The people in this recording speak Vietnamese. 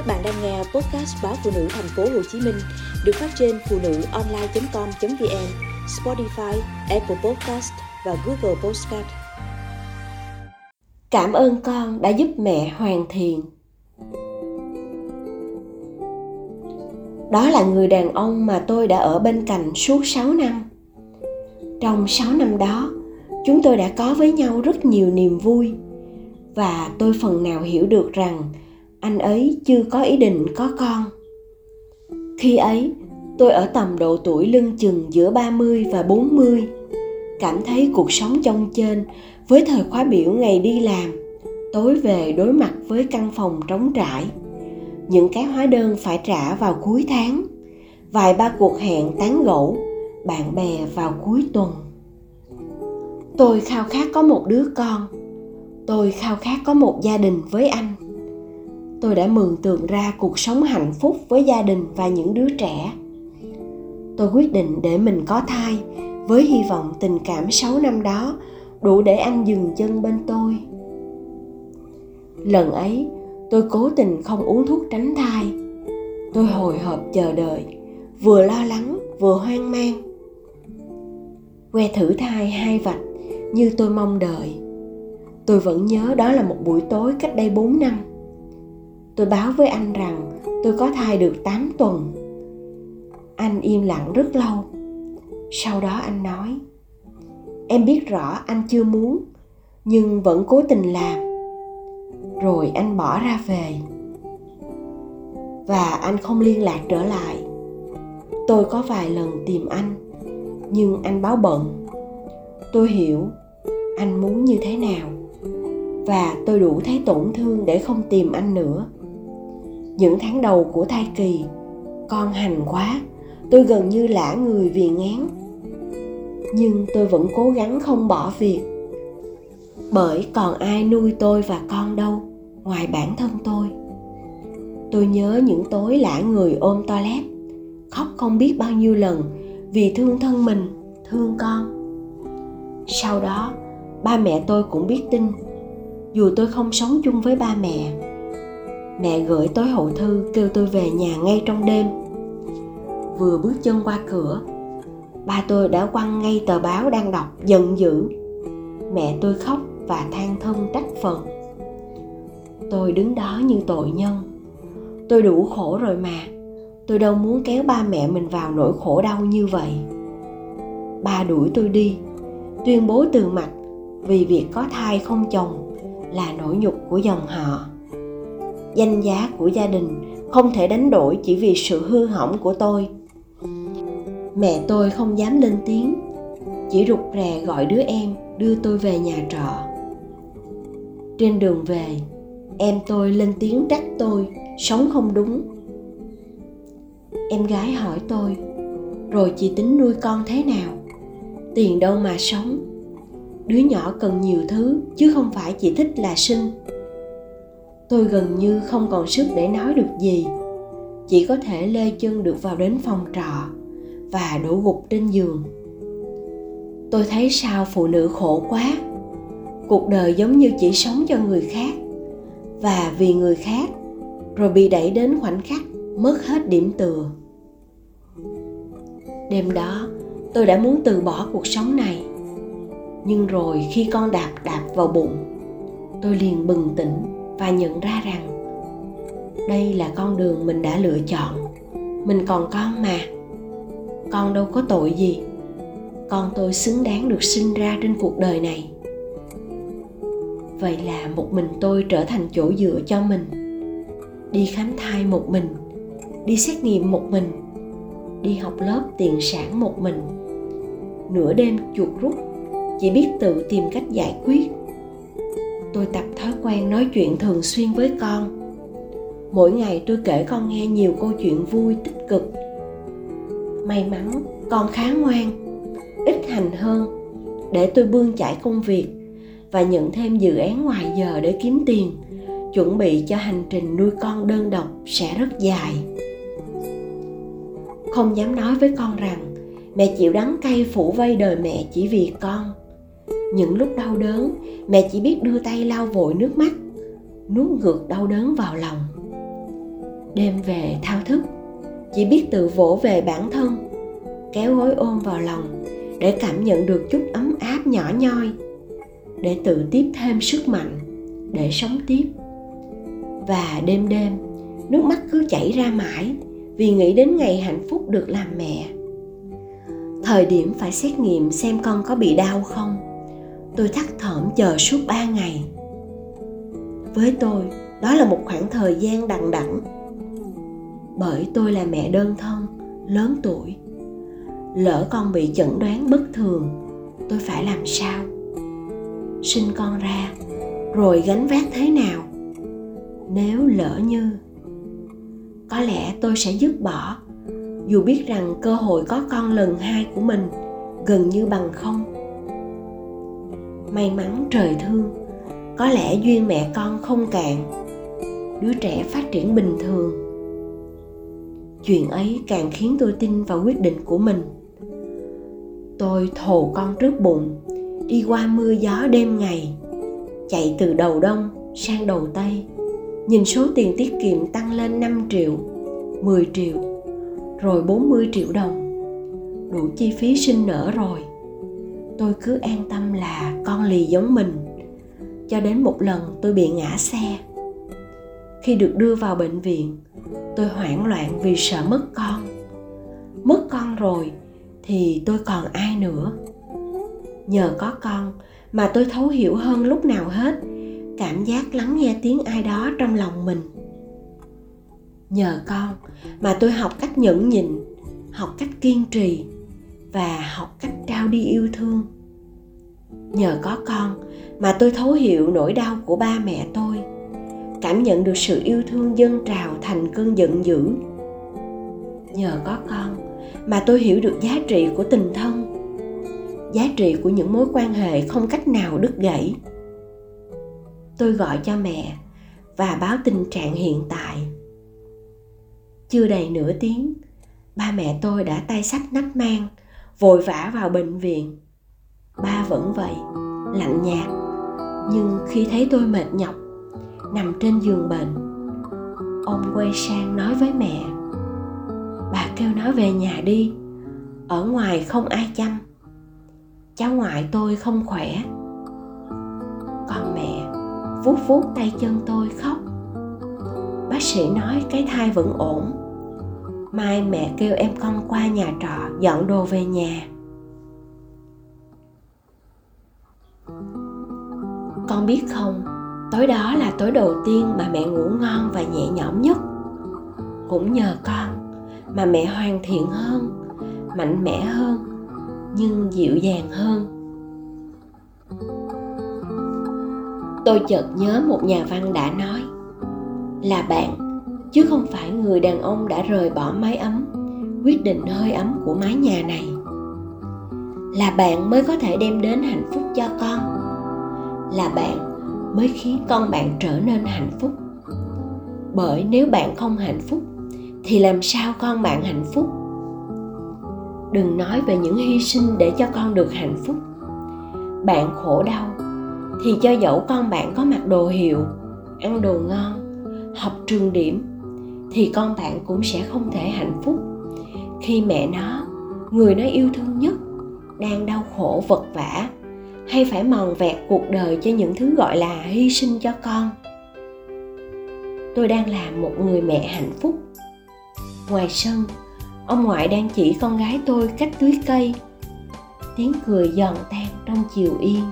Các bạn đang nghe podcast báo phụ nữ thành phố Hồ Chí Minh được phát trên phụ nữ online.com.vn, Spotify, Apple Podcast và Google Podcast. Cảm ơn con đã giúp mẹ hoàn thiện. Đó là người đàn ông mà tôi đã ở bên cạnh suốt 6 năm. Trong 6 năm đó, chúng tôi đã có với nhau rất nhiều niềm vui và tôi phần nào hiểu được rằng anh ấy chưa có ý định có con. Khi ấy, tôi ở tầm độ tuổi lưng chừng giữa 30 và 40, cảm thấy cuộc sống trong trên với thời khóa biểu ngày đi làm, tối về đối mặt với căn phòng trống trải, những cái hóa đơn phải trả vào cuối tháng, vài ba cuộc hẹn tán gẫu, bạn bè vào cuối tuần. Tôi khao khát có một đứa con, tôi khao khát có một gia đình với anh tôi đã mường tượng ra cuộc sống hạnh phúc với gia đình và những đứa trẻ. Tôi quyết định để mình có thai với hy vọng tình cảm 6 năm đó đủ để anh dừng chân bên tôi. Lần ấy, tôi cố tình không uống thuốc tránh thai. Tôi hồi hộp chờ đợi, vừa lo lắng, vừa hoang mang. Que thử thai hai vạch như tôi mong đợi. Tôi vẫn nhớ đó là một buổi tối cách đây 4 năm tôi báo với anh rằng tôi có thai được 8 tuần. Anh im lặng rất lâu. Sau đó anh nói, em biết rõ anh chưa muốn, nhưng vẫn cố tình làm. Rồi anh bỏ ra về. Và anh không liên lạc trở lại. Tôi có vài lần tìm anh, nhưng anh báo bận. Tôi hiểu anh muốn như thế nào và tôi đủ thấy tổn thương để không tìm anh nữa những tháng đầu của thai kỳ, con hành quá, tôi gần như lả người vì ngán. Nhưng tôi vẫn cố gắng không bỏ việc, bởi còn ai nuôi tôi và con đâu ngoài bản thân tôi. Tôi nhớ những tối lả người ôm toilet, khóc không biết bao nhiêu lần vì thương thân mình, thương con. Sau đó, ba mẹ tôi cũng biết tin, dù tôi không sống chung với ba mẹ mẹ gửi tối hậu thư, kêu tôi về nhà ngay trong đêm. Vừa bước chân qua cửa, ba tôi đã quăng ngay tờ báo đang đọc giận dữ. Mẹ tôi khóc và than thân trách phần tôi đứng đó như tội nhân. Tôi đủ khổ rồi mà. Tôi đâu muốn kéo ba mẹ mình vào nỗi khổ đau như vậy. Ba đuổi tôi đi, tuyên bố từ mặt vì việc có thai không chồng là nỗi nhục của dòng họ danh giá của gia đình không thể đánh đổi chỉ vì sự hư hỏng của tôi. Mẹ tôi không dám lên tiếng, chỉ rụt rè gọi đứa em đưa tôi về nhà trọ. Trên đường về, em tôi lên tiếng trách tôi, sống không đúng. Em gái hỏi tôi, rồi chị tính nuôi con thế nào? Tiền đâu mà sống? Đứa nhỏ cần nhiều thứ, chứ không phải chỉ thích là sinh tôi gần như không còn sức để nói được gì. Chỉ có thể lê chân được vào đến phòng trọ và đổ gục trên giường. Tôi thấy sao phụ nữ khổ quá. Cuộc đời giống như chỉ sống cho người khác. Và vì người khác, rồi bị đẩy đến khoảnh khắc mất hết điểm tựa. Đêm đó, tôi đã muốn từ bỏ cuộc sống này. Nhưng rồi khi con đạp đạp vào bụng, tôi liền bừng tỉnh và nhận ra rằng đây là con đường mình đã lựa chọn. Mình còn con mà. Con đâu có tội gì. Con tôi xứng đáng được sinh ra trên cuộc đời này. Vậy là một mình tôi trở thành chỗ dựa cho mình. Đi khám thai một mình, đi xét nghiệm một mình, đi học lớp tiền sản một mình. Nửa đêm chuột rút, chỉ biết tự tìm cách giải quyết tôi tập thói quen nói chuyện thường xuyên với con. Mỗi ngày tôi kể con nghe nhiều câu chuyện vui, tích cực. May mắn, con khá ngoan, ít hành hơn, để tôi bươn chải công việc và nhận thêm dự án ngoài giờ để kiếm tiền, chuẩn bị cho hành trình nuôi con đơn độc sẽ rất dài. Không dám nói với con rằng mẹ chịu đắng cay phủ vây đời mẹ chỉ vì con những lúc đau đớn, mẹ chỉ biết đưa tay lau vội nước mắt, nuốt ngược đau đớn vào lòng. Đêm về thao thức, chỉ biết tự vỗ về bản thân, kéo gối ôm vào lòng để cảm nhận được chút ấm áp nhỏ nhoi, để tự tiếp thêm sức mạnh để sống tiếp. Và đêm đêm, nước mắt cứ chảy ra mãi vì nghĩ đến ngày hạnh phúc được làm mẹ. Thời điểm phải xét nghiệm xem con có bị đau không tôi thắt thỏm chờ suốt ba ngày. Với tôi, đó là một khoảng thời gian đằng đẵng. Bởi tôi là mẹ đơn thân, lớn tuổi. Lỡ con bị chẩn đoán bất thường, tôi phải làm sao? Sinh con ra, rồi gánh vác thế nào? Nếu lỡ như, có lẽ tôi sẽ dứt bỏ. Dù biết rằng cơ hội có con lần hai của mình gần như bằng không may mắn trời thương. Có lẽ duyên mẹ con không cạn, đứa trẻ phát triển bình thường. Chuyện ấy càng khiến tôi tin vào quyết định của mình. Tôi thồ con trước bụng, đi qua mưa gió đêm ngày, chạy từ đầu đông sang đầu tây. Nhìn số tiền tiết kiệm tăng lên 5 triệu 10 triệu, rồi 40 triệu đồng. Đủ chi phí sinh nở rồi. Tôi cứ an tâm là con lì giống mình. Cho đến một lần tôi bị ngã xe. Khi được đưa vào bệnh viện, tôi hoảng loạn vì sợ mất con. Mất con rồi thì tôi còn ai nữa? Nhờ có con mà tôi thấu hiểu hơn lúc nào hết cảm giác lắng nghe tiếng ai đó trong lòng mình. Nhờ con mà tôi học cách nhẫn nhịn, học cách kiên trì và học cách trao đi yêu thương nhờ có con mà tôi thấu hiểu nỗi đau của ba mẹ tôi. Cảm nhận được sự yêu thương dâng trào thành cơn giận dữ. Nhờ có con mà tôi hiểu được giá trị của tình thân. Giá trị của những mối quan hệ không cách nào đứt gãy. Tôi gọi cho mẹ và báo tình trạng hiện tại. Chưa đầy nửa tiếng, ba mẹ tôi đã tay sách nách mang, vội vã vào bệnh viện ba vẫn vậy lạnh nhạt. Nhưng khi thấy tôi mệt nhọc, nằm trên giường bệnh, ông quay sang nói với mẹ. Bà kêu nó về nhà đi, ở ngoài không ai chăm. Cháu ngoại tôi không khỏe. Còn mẹ, vuốt vuốt tay chân tôi khóc. Bác sĩ nói cái thai vẫn ổn. Mai mẹ kêu em con qua nhà trọ dọn đồ về nhà. Con biết không? Tối đó là tối đầu tiên mà mẹ ngủ ngon và nhẹ nhõm nhất. Cũng nhờ con mà mẹ hoàn thiện hơn, mạnh mẽ hơn, nhưng dịu dàng hơn. Tôi chợt nhớ một nhà văn đã nói, là bạn, chứ không phải người đàn ông đã rời bỏ mái ấm, quyết định hơi ấm của mái nhà này. Là bạn mới có thể đem đến hạnh phúc cho con là bạn mới khiến con bạn trở nên hạnh phúc. Bởi nếu bạn không hạnh phúc, thì làm sao con bạn hạnh phúc? Đừng nói về những hy sinh để cho con được hạnh phúc. Bạn khổ đau, thì cho dẫu con bạn có mặc đồ hiệu, ăn đồ ngon, học trường điểm, thì con bạn cũng sẽ không thể hạnh phúc. Khi mẹ nó, người nó yêu thương nhất, đang đau khổ vật vả hay phải mòn vẹt cuộc đời cho những thứ gọi là hy sinh cho con? Tôi đang làm một người mẹ hạnh phúc. Ngoài sân, ông ngoại đang chỉ con gái tôi cách tưới cây. Tiếng cười giòn tan trong chiều yên.